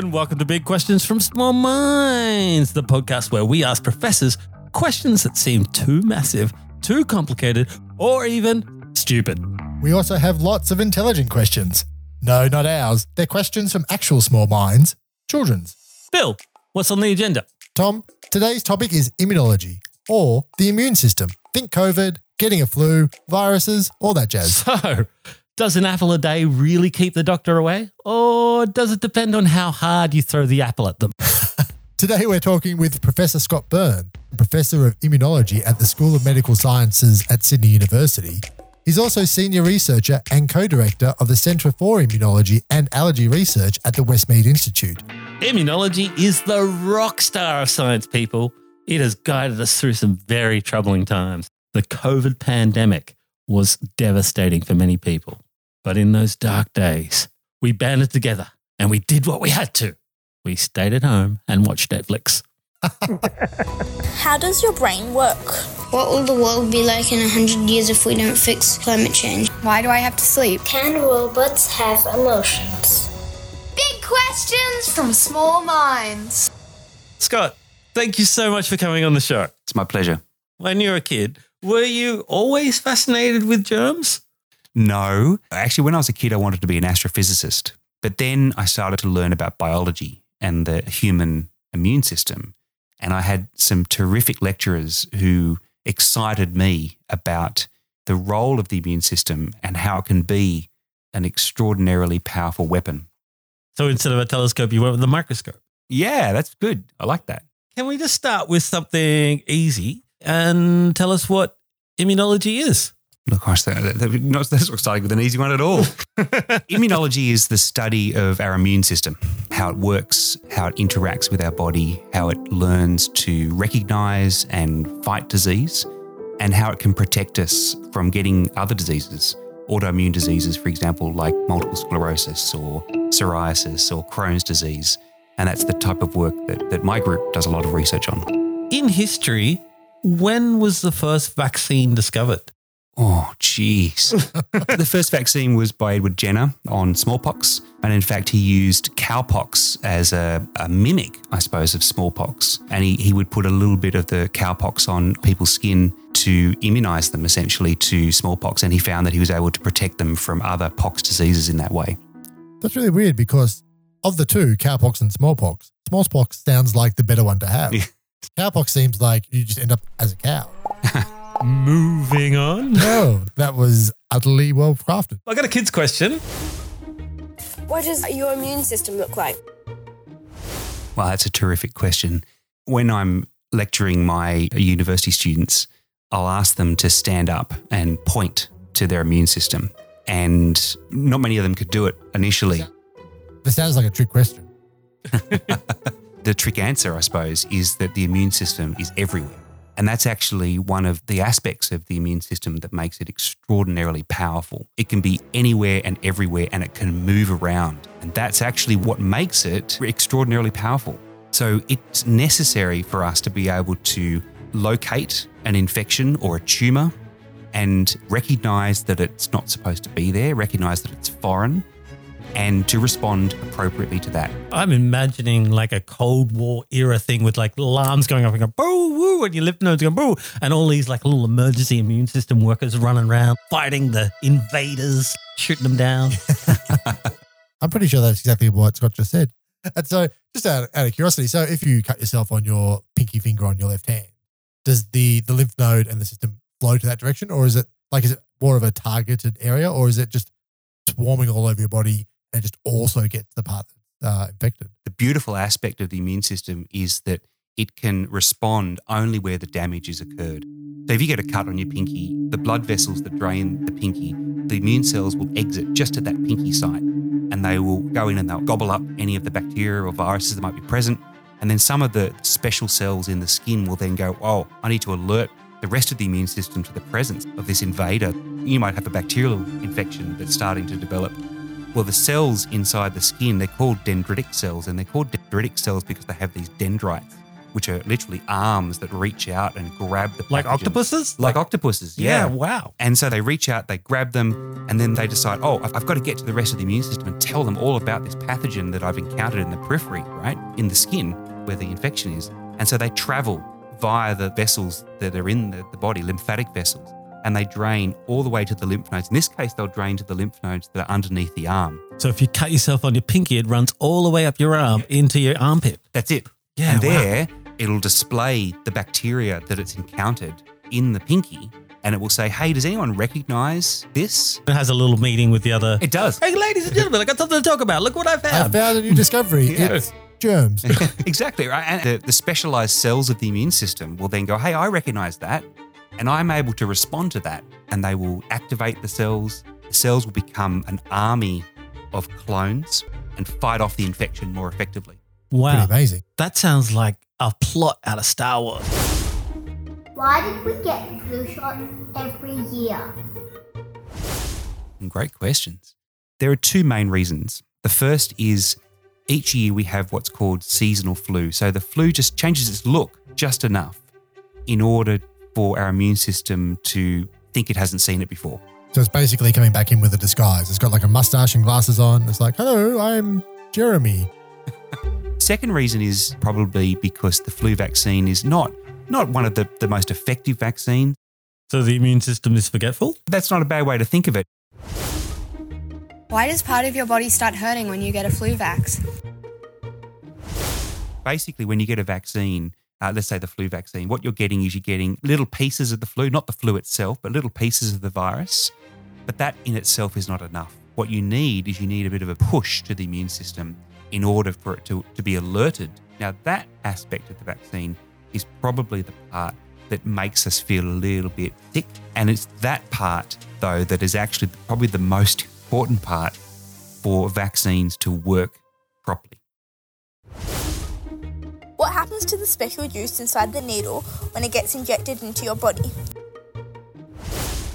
and welcome to Big Questions from Small Minds, the podcast where we ask professors questions that seem too massive, too complicated, or even stupid. We also have lots of intelligent questions. No, not ours. They're questions from actual small minds, children's. Bill, what's on the agenda? Tom, today's topic is immunology, or the immune system. Think COVID, getting a flu, viruses, all that jazz. So, does an apple a day really keep the doctor away? Or does it depend on how hard you throw the apple at them? Today we're talking with Professor Scott Byrne, Professor of Immunology at the School of Medical Sciences at Sydney University. He's also Senior Researcher and Co-Director of the Centre for Immunology and Allergy Research at the Westmead Institute. Immunology is the rock star of science, people. It has guided us through some very troubling times. The COVID pandemic was devastating for many people. But in those dark days, we banded together and we did what we had to. We stayed at home and watched Netflix. How does your brain work? What will the world be like in 100 years if we don't fix climate change? Why do I have to sleep? Can robots have emotions? Big questions from small minds. Scott, thank you so much for coming on the show. It's my pleasure. When you were a kid, were you always fascinated with germs? No, actually, when I was a kid, I wanted to be an astrophysicist. But then I started to learn about biology and the human immune system. And I had some terrific lecturers who excited me about the role of the immune system and how it can be an extraordinarily powerful weapon. So instead of a telescope, you went with a microscope. Yeah, that's good. I like that. Can we just start with something easy and tell us what immunology is? Look, gosh, that, that, that, not that's not starting with an easy one at all. Immunology is the study of our immune system, how it works, how it interacts with our body, how it learns to recognize and fight disease, and how it can protect us from getting other diseases, autoimmune diseases, for example, like multiple sclerosis or psoriasis or Crohn's disease. And that's the type of work that, that my group does a lot of research on. In history, when was the first vaccine discovered? Oh, jeez. the first vaccine was by Edward Jenner on smallpox. And in fact, he used cowpox as a, a, mimic, I suppose, of smallpox. And he, he would put a little bit of the cowpox on people's skin to immunize them essentially to smallpox. And he found that he was able to protect them from other pox diseases in that way. That's really weird because of the two, cowpox and smallpox, smallpox sounds like the better one to have. Cowpox seems like you just end up as a cow. Moving on. No, that was utterly well crafted. I got a kid's question. What does your immune system look like? Well, that's a terrific question. When I'm lecturing my university students, I'll ask them to stand up and point to their immune system. And not many of them could do it initially. This sounds like a trick question. the trick answer, I suppose, is that the immune system is everywhere. And that's actually one of the aspects of the immune system that makes it extraordinarily powerful. It can be anywhere and everywhere and it can move around. And that's actually what makes it extraordinarily powerful. So it's necessary for us to be able to locate an infection or a tumor and recognize that it's not supposed to be there, recognize that it's foreign, and to respond appropriately to that. I'm imagining like a Cold War era thing with like alarms going off and going boo woo, and your lymph nodes going boo, and all these like little emergency immune system workers running around fighting the invaders, shooting them down. I'm pretty sure that's exactly what Scott just said. And so, just out, out of curiosity, so if you cut yourself on your pinky finger on your left hand, does the the lymph node and the system flow to that direction, or is it like is it more of a targeted area, or is it just swarming all over your body and just also gets the part that's uh, infected. The beautiful aspect of the immune system is that it can respond only where the damage has occurred. So if you get a cut on your pinky, the blood vessels that drain the pinky, the immune cells will exit just at that pinky site and they will go in and they'll gobble up any of the bacteria or viruses that might be present. And then some of the special cells in the skin will then go, oh, I need to alert the rest of the immune system to the presence of this invader. You might have a bacterial infection that's starting to develop well, the cells inside the skin, they're called dendritic cells, and they're called dendritic cells because they have these dendrites which are literally arms that reach out and grab the Like pathogens. octopuses? Like octopuses, yeah, yeah. wow. And so they reach out, they grab them, and then they decide, oh, I've I've got to get to the rest of the immune system and tell them all about this pathogen that I've encountered in the periphery, right? In the skin where the infection is. And so they travel via the vessels that are in the, the body, lymphatic vessels, and they drain all the way to the lymph nodes. In this case, they'll drain to the lymph nodes that are underneath the arm. So if you cut yourself on your pinky, it runs all the way up your arm into your armpit. That's it. Yeah, and wow. there, it'll display the bacteria that it's encountered in the pinky, and it will say, hey, does anyone recognize this? It has a little meeting with the other. It does. Hey, ladies and gentlemen, I got something to talk about. Look what I found. I found. found a new discovery. Yeah. It's germs. exactly right. And the, the specialized cells of the immune system will then go, hey, I recognize that. And I'm able to respond to that. And they will activate the cells. The cells will become an army of clones and fight off the infection more effectively. Pretty Wow. amazing. That sounds like a plot out of Star Wars. Why did we get flu shot every year? Great questions. There are two main reasons. The first is each year we have what's called seasonal flu. So the flu just changes its look just enough in order for our immune system to think it hasn't seen it before. So it's basically coming back in with a disguise. It's got like a mustache and glasses on. It's like, hello, I'm Jeremy. Second reason is probably because the flu vaccine is not not one of the, the most effective vaccines. So the immune system is forgetful? That's not a bad way to think of it. Why does part of your body start hurting when you get a flu vax? Basically, when you get a vaccine, uh, let's say the flu vaccine, what you're getting is you're getting little pieces of the flu, not the flu itself, but little pieces of the virus. But that in itself is not enough. What you need is you need a bit of a push to the immune system in order for it to, to be alerted. Now, that aspect of the vaccine is probably the part that makes us feel a little bit sick. And it's that part, though, that is actually probably the most important part for vaccines to work properly. What happens to the special juice inside the needle when it gets injected into your body?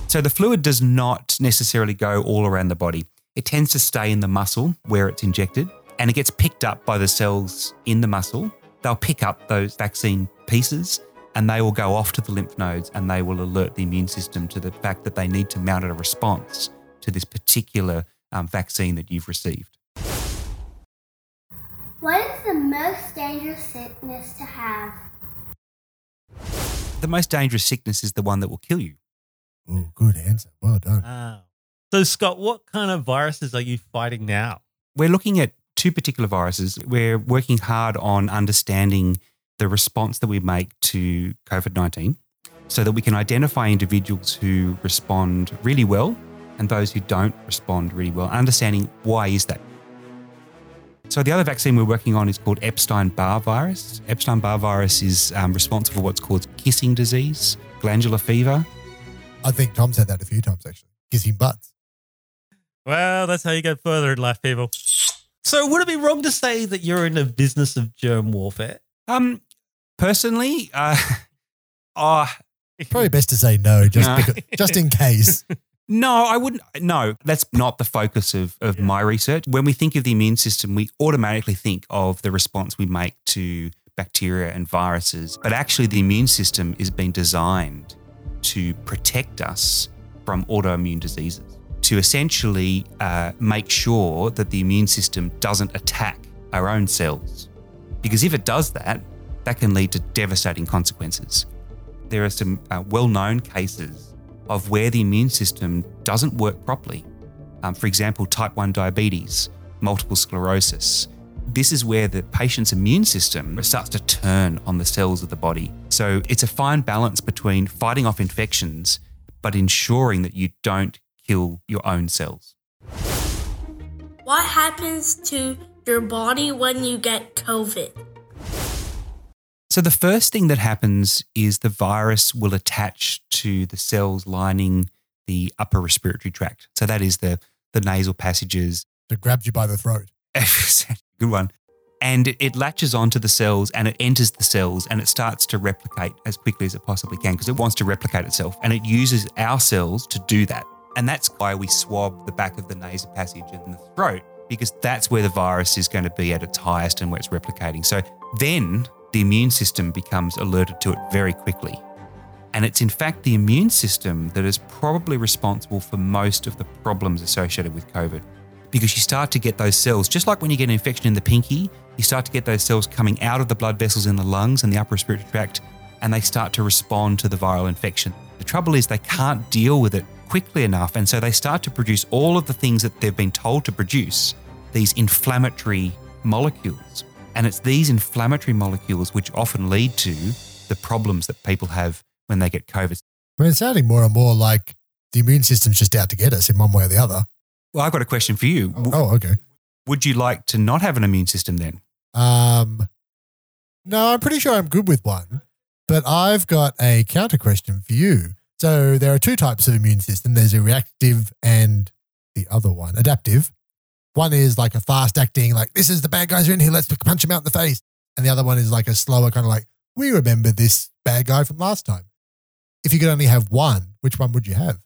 So the fluid does not necessarily go all around the body. It tends to stay in the muscle where it's injected and it gets picked up by the cells in the muscle. They'll pick up those vaccine pieces and they will go off to the lymph nodes and they will alert the immune system to the fact that they need to mount a response to this particular um, vaccine that you've received. What is the most dangerous sickness to have? The most dangerous sickness is the one that will kill you. Oh, good answer. Well done. Wow. So, Scott, what kind of viruses are you fighting now? We're looking at two particular viruses. We're working hard on understanding the response that we make to COVID 19 so that we can identify individuals who respond really well and those who don't respond really well, understanding why is that. So the other vaccine we're working on is called Epstein-Barr virus. Epstein-Barr virus is um, responsible for what's called kissing disease, glandular fever. I think Tom's had that a few times actually. Kissing butts. Well, that's how you get further in life, people. So, would it be wrong to say that you're in the business of germ warfare? Um, personally, uh, oh, Probably best to say no, just No. because, just in case. No, I wouldn't. No, that's not the focus of, of my research. When we think of the immune system, we automatically think of the response we make to bacteria and viruses. But actually, the immune system is being designed to protect us from autoimmune diseases, to essentially uh, make sure that the immune system doesn't attack our own cells. Because if it does that, that can lead to devastating consequences. There are some uh, well known cases of where the immune system doesn't work properly. Um, for example, type 1 diabetes, multiple sclerosis. This is where the patient's immune system starts to turn on the cells of the body. So it's a fine balance between fighting off infections, but ensuring that you don't kill your own cells. What happens to your body when you get COVID? So the first thing that happens is the virus will attach to the cells lining the upper respiratory tract. So that is the the nasal passages. It grabs you by the throat. Good one. And it, it latches onto the cells and it enters the cells and it starts to replicate as quickly as it possibly can because it wants to replicate itself. And it uses our cells to do that. And that's why we swab the back of the nasal passage and the throat because that's where the virus is going to be at its highest and where it's replicating. So then the immune system becomes alerted to it very quickly. And it's in fact the immune system that is probably responsible for most of the problems associated with COVID. Because you start to get those cells, just like when you get an infection in the pinky, you start to get those cells coming out of the blood vessels in the lungs and the upper respiratory tract, and they start to respond to the viral infection. The trouble is they can't deal with it quickly enough, and so they start to produce all of the things that they've been told to produce, these inflammatory molecules. And it's these inflammatory molecules which often lead to the problems that people have when they get COVID. I mean, it's sounding more and more like the immune system's just out to get us in one way or the other. Well, I've got a question for you. Oh, okay. Would you like to not have an immune system then? Um, no, I'm pretty sure I'm good with one, but I've got a counter question for you. So there are two types of immune system. There's a reactive and the other one, adaptive. One is like a fast acting, like this is the bad guys are in here, let's punch them out in the face. And the other one is like a slower kind of like, we remember this bad guy from last time. If you could only have one, which one would you have?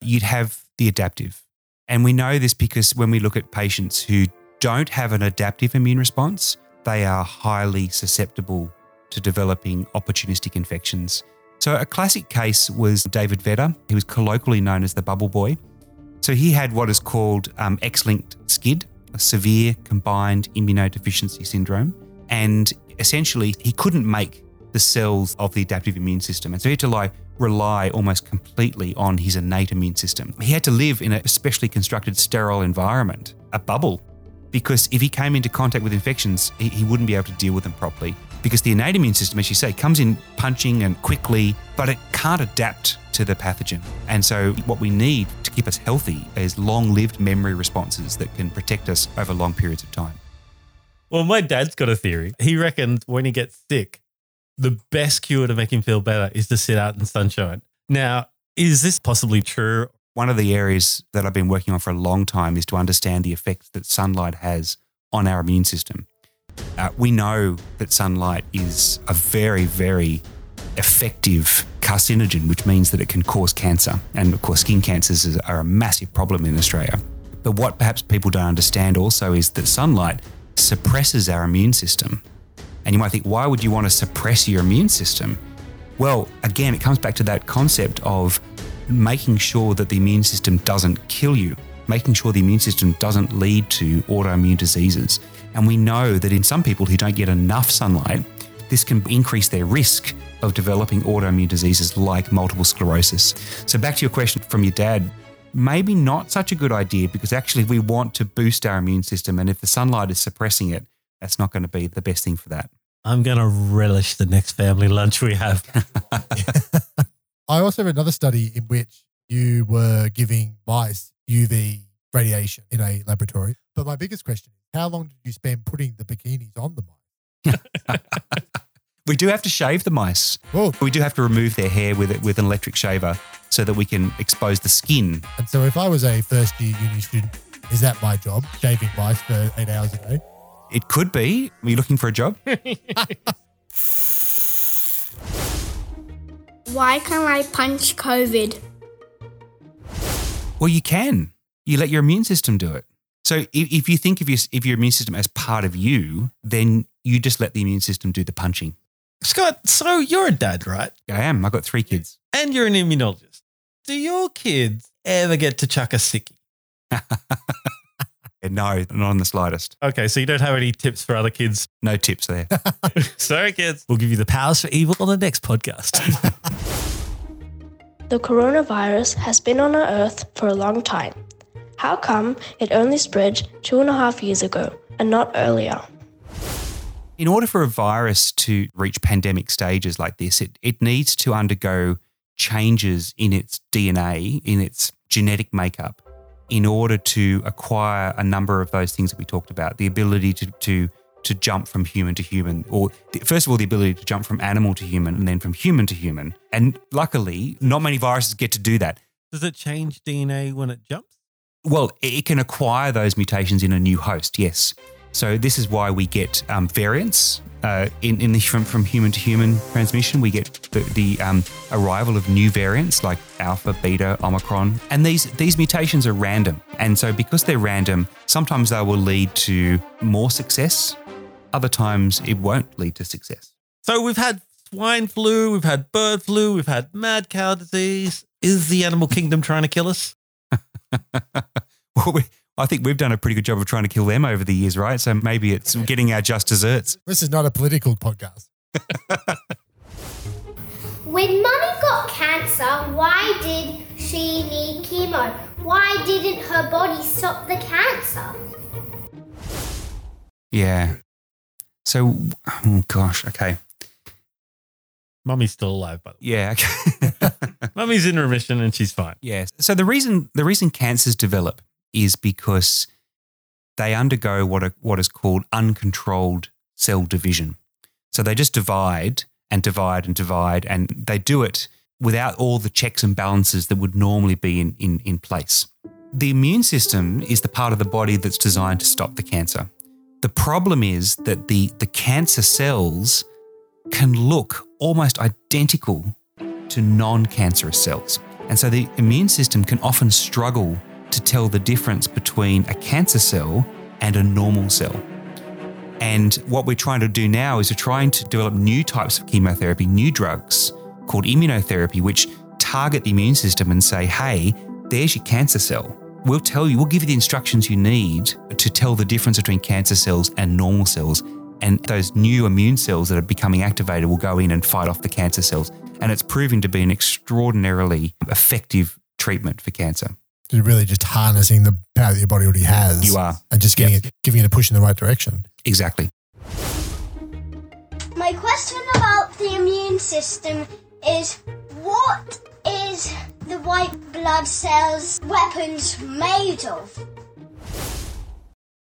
You'd have the adaptive. And we know this because when we look at patients who don't have an adaptive immune response, they are highly susceptible to developing opportunistic infections. So, a classic case was David Vetter. He was colloquially known as the bubble boy. So, he had what is called um, X linked SCID, a severe combined immunodeficiency syndrome. And essentially, he couldn't make the cells of the adaptive immune system. And so, he had to like, rely almost completely on his innate immune system. He had to live in a specially constructed sterile environment, a bubble, because if he came into contact with infections, he, he wouldn't be able to deal with them properly. Because the innate immune system, as you say, comes in punching and quickly, but it can't adapt to the pathogen. And so, what we need to keep us healthy is long lived memory responses that can protect us over long periods of time. Well, my dad's got a theory. He reckons when he gets sick, the best cure to make him feel better is to sit out in sunshine. Now, is this possibly true? One of the areas that I've been working on for a long time is to understand the effects that sunlight has on our immune system. Uh, we know that sunlight is a very, very effective carcinogen, which means that it can cause cancer. And of course, skin cancers are a massive problem in Australia. But what perhaps people don't understand also is that sunlight suppresses our immune system. And you might think, why would you want to suppress your immune system? Well, again, it comes back to that concept of making sure that the immune system doesn't kill you, making sure the immune system doesn't lead to autoimmune diseases. And we know that in some people who don't get enough sunlight, this can increase their risk of developing autoimmune diseases like multiple sclerosis. So, back to your question from your dad, maybe not such a good idea because actually we want to boost our immune system. And if the sunlight is suppressing it, that's not going to be the best thing for that. I'm going to relish the next family lunch we have. I also have another study in which you were giving mice UV radiation in a laboratory. But my biggest question is how long did you spend putting the bikinis on the mice? We do have to shave the mice. Oh. We do have to remove their hair with it with an electric shaver so that we can expose the skin. And so if I was a first year uni student, is that my job, shaving mice for eight hours a day? It could be. Are you looking for a job? Why can't I punch COVID? Well, you can. You let your immune system do it. So if, if you think of your, if your immune system as part of you, then you just let the immune system do the punching. Scott, so you're a dad, right? I am. I've got three kids. And you're an immunologist. Do your kids ever get to chuck a sickie? No, not on the slightest. Okay, so you don't have any tips for other kids. No tips there. Sorry, kids. We'll give you the powers for evil on the next podcast. The coronavirus has been on our Earth for a long time. How come it only spread two and a half years ago and not earlier? In order for a virus to reach pandemic stages like this, it, it needs to undergo changes in its DNA, in its genetic makeup, in order to acquire a number of those things that we talked about the ability to, to, to jump from human to human, or the, first of all, the ability to jump from animal to human and then from human to human. And luckily, not many viruses get to do that. Does it change DNA when it jumps? Well, it can acquire those mutations in a new host, yes. So this is why we get um, variants uh, in, in the from, from human to human transmission. We get the, the um, arrival of new variants like alpha, beta, omicron, and these these mutations are random. And so because they're random, sometimes they will lead to more success. Other times it won't lead to success. So we've had swine flu, we've had bird flu, we've had mad cow disease. Is the animal kingdom trying to kill us? Well, we, I think we've done a pretty good job of trying to kill them over the years, right? So maybe it's getting our just desserts. This is not a political podcast. When Mummy got cancer, why did she need chemo? Why didn't her body stop the cancer? Yeah. So, oh gosh, okay. Mummy's still alive, by the way. Yeah, okay. Mummy's in remission and she's fine. Yes. So the reason the reason cancers develop is because they undergo what are, what is called uncontrolled cell division. So they just divide and divide and divide, and they do it without all the checks and balances that would normally be in, in, in place. The immune system is the part of the body that's designed to stop the cancer. The problem is that the, the cancer cells can look almost identical to non cancerous cells. And so the immune system can often struggle to tell the difference between a cancer cell and a normal cell. And what we're trying to do now is we're trying to develop new types of chemotherapy, new drugs called immunotherapy, which target the immune system and say, hey, there's your cancer cell. We'll tell you, we'll give you the instructions you need to tell the difference between cancer cells and normal cells. And those new immune cells that are becoming activated will go in and fight off the cancer cells. And it's proving to be an extraordinarily effective treatment for cancer. You're really just harnessing the power that your body already has. You are. And just giving it giving it a push in the right direction. Exactly. My question about the immune system is what is the white blood cells weapons made of?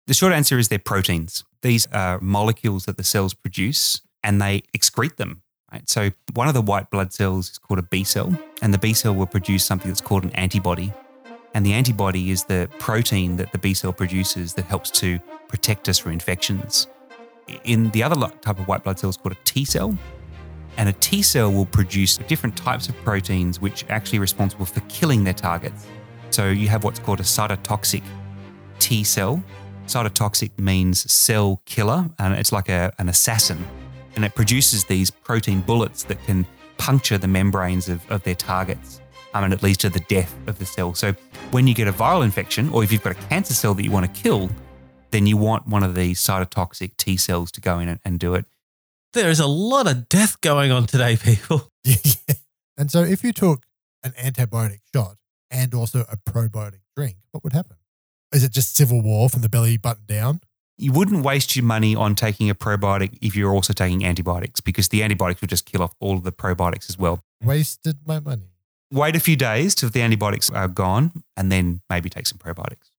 The short answer is they're proteins. These are molecules that the cells produce and they excrete them. Right? So one of the white blood cells is called a B cell, and the B cell will produce something that's called an antibody. And the antibody is the protein that the B cell produces that helps to protect us from infections. In the other type of white blood cell is called a T cell. And a T cell will produce different types of proteins which are actually responsible for killing their targets. So you have what's called a cytotoxic T cell. Cytotoxic means cell killer, and it's like a, an assassin. And it produces these protein bullets that can puncture the membranes of, of their targets. Um, and it leads to the death of the cell. So when you get a viral infection, or if you've got a cancer cell that you want to kill, then you want one of these cytotoxic T cells to go in and, and do it. There is a lot of death going on today, people. And so if you took an antibiotic shot and also a probiotic drink, what would happen? Is it just civil war from the belly button down? You wouldn't waste your money on taking a probiotic if you're also taking antibiotics because the antibiotics would just kill off all of the probiotics as well. Wasted my money. Wait a few days till the antibiotics are gone and then maybe take some probiotics.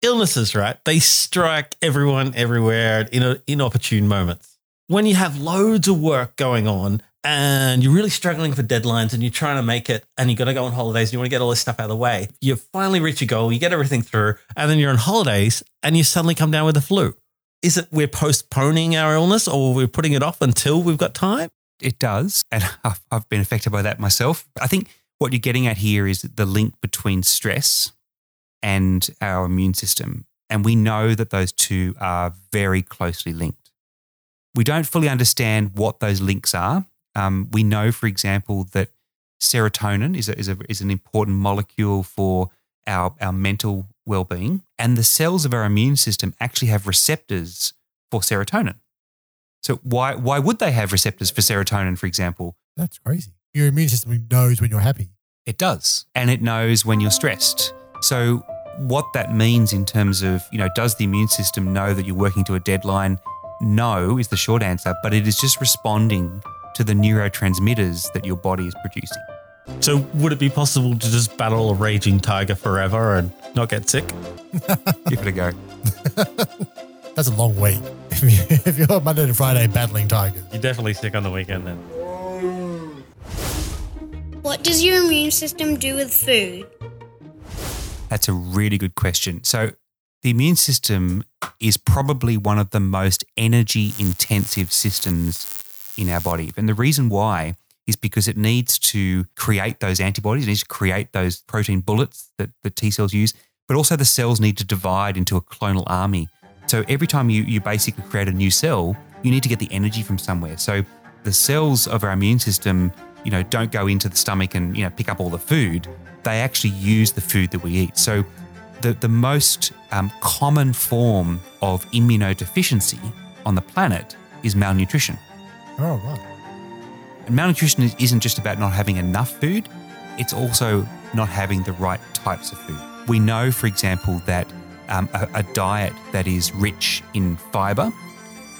Illnesses, right? They strike everyone everywhere at in inopportune moments. When you have loads of work going on and you're really struggling for deadlines and you're trying to make it and you've got to go on holidays and you want to get all this stuff out of the way, you finally reach your goal, you get everything through, and then you're on holidays and you suddenly come down with the flu. Is it we're postponing our illness or we're putting it off until we've got time? It does. And I've been affected by that myself. I think what you're getting at here is the link between stress and our immune system. And we know that those two are very closely linked. We don't fully understand what those links are. Um, we know, for example, that serotonin is, a, is, a, is an important molecule for our, our mental well being. And the cells of our immune system actually have receptors for serotonin. So, why, why would they have receptors for serotonin, for example? That's crazy. Your immune system knows when you're happy. It does. And it knows when you're stressed. So, what that means in terms of, you know, does the immune system know that you're working to a deadline? No, is the short answer, but it is just responding to the neurotransmitters that your body is producing. So, would it be possible to just battle a raging tiger forever and not get sick? Give it a go. That's a long week. If, you, if you're Monday to Friday battling tigers. You're definitely sick on the weekend then. What does your immune system do with food? That's a really good question. So, the immune system is probably one of the most energy intensive systems in our body. And the reason why is because it needs to create those antibodies, it needs to create those protein bullets that the T cells use, but also the cells need to divide into a clonal army. So every time you, you basically create a new cell, you need to get the energy from somewhere. So the cells of our immune system, you know, don't go into the stomach and, you know, pick up all the food. They actually use the food that we eat. So the, the most um, common form of immunodeficiency on the planet is malnutrition. Oh, right. And malnutrition is- isn't just about not having enough food, it's also not having the right types of food. We know, for example, that um, a, a diet that is rich in fiber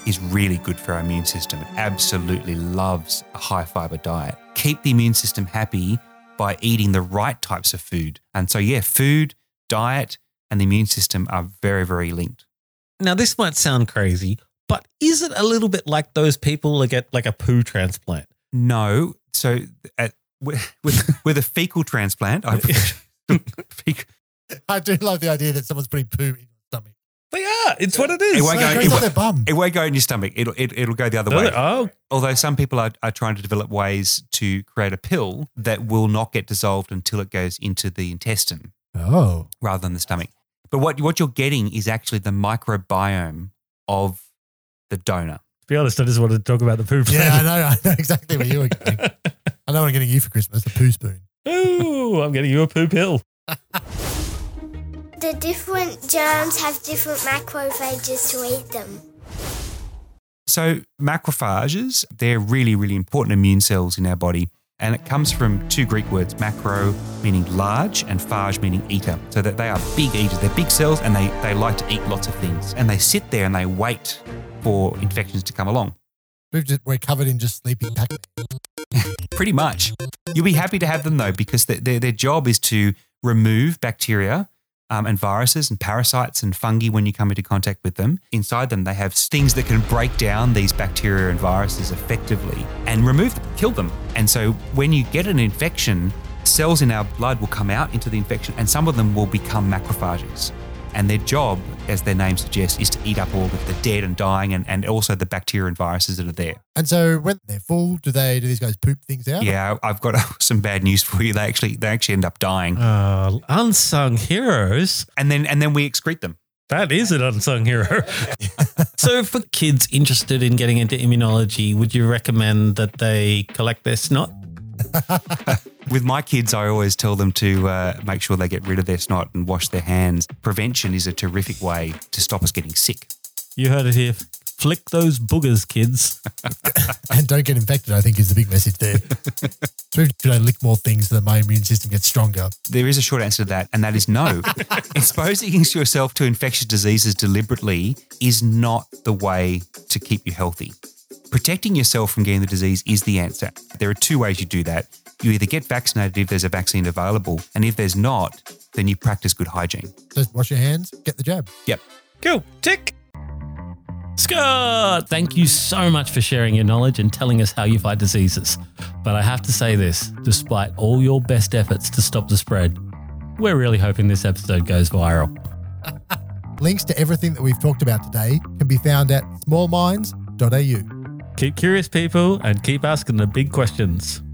is really good for our immune system. It absolutely loves a high fiber diet. Keep the immune system happy by eating the right types of food. And so, yeah, food, diet, and the immune system are very, very linked. Now, this might sound crazy, but is it a little bit like those people that get like a poo transplant? No. So, at, with, with, with a fecal transplant, I fec- I do love the idea that someone's putting poo in your stomach. They are. It's what it is. It won't, go, It it, won't- their bum. it won't go in your stomach. It'll, it, it'll go the other Does way. it? Oh, Although some people are, are trying to develop ways to create a pill that will not get dissolved until it goes into the intestine Oh. rather than the stomach. But what, what you're getting is actually the microbiome of the donor. to be honest, I just wanted to talk about the poo Yeah, I know. I know exactly where you were going. I know what I'm getting you for Christmas, the poo spoon. Ooh, I'm getting you a poo pill. The different germs have different macrophages to eat them. So macrophages, they're really, really important immune cells in our body. And it comes from two Greek words, macro meaning large and phage meaning eater. So that they are big eaters. They're big cells and they, they like to eat lots of things. And they sit there and they wait for infections to come along. We've just, we're covered in just sleeping pac Pretty much. You'll be happy to have them though, because their, their, their job is to remove bacteria um, and viruses and parasites and fungi when you come into contact with them. Inside them, they have things that can break down these bacteria and viruses effectively and remove them, kill them. And so when you get an infection, cells in our blood will come out into the infection and some of them will become macrophages. And their job, as their name suggests, is to eat up all of the dead and dying and, and also the bacteria and viruses that are there. And so when they're full, do they do these guys poop things out? Yeah, I've got some bad news for you. They actually they actually end up dying, Uh, unsung heroes. and then and then we excrete them. That is an unsung hero. so, for kids interested in getting into immunology, would you recommend that they collect their snot? With my kids, I always tell them to uh, make sure they get rid of their snot and wash their hands. Prevention is a terrific way to stop us getting sick. You heard it here. Flick those boogers, kids. And don't get infected, I think is the big message there. so should I lick more things so that my immune system gets stronger? There is a short answer to that, and that is no. Exposing yourself to infectious diseases deliberately is not the way to keep you healthy. Protecting yourself from getting the disease is the answer. There are two ways you do that. You either get vaccinated if there's a vaccine available, and if there's not, then you practice good hygiene. Just wash your hands, get the jab. Yep. Cool. Tick. Scott, thank you so much for sharing your knowledge and telling us how you fight diseases. But I have to say this despite all your best efforts to stop the spread, we're really hoping this episode goes viral. Links to everything that we've talked about today can be found at smallminds.au. Keep curious, people, and keep asking the big questions.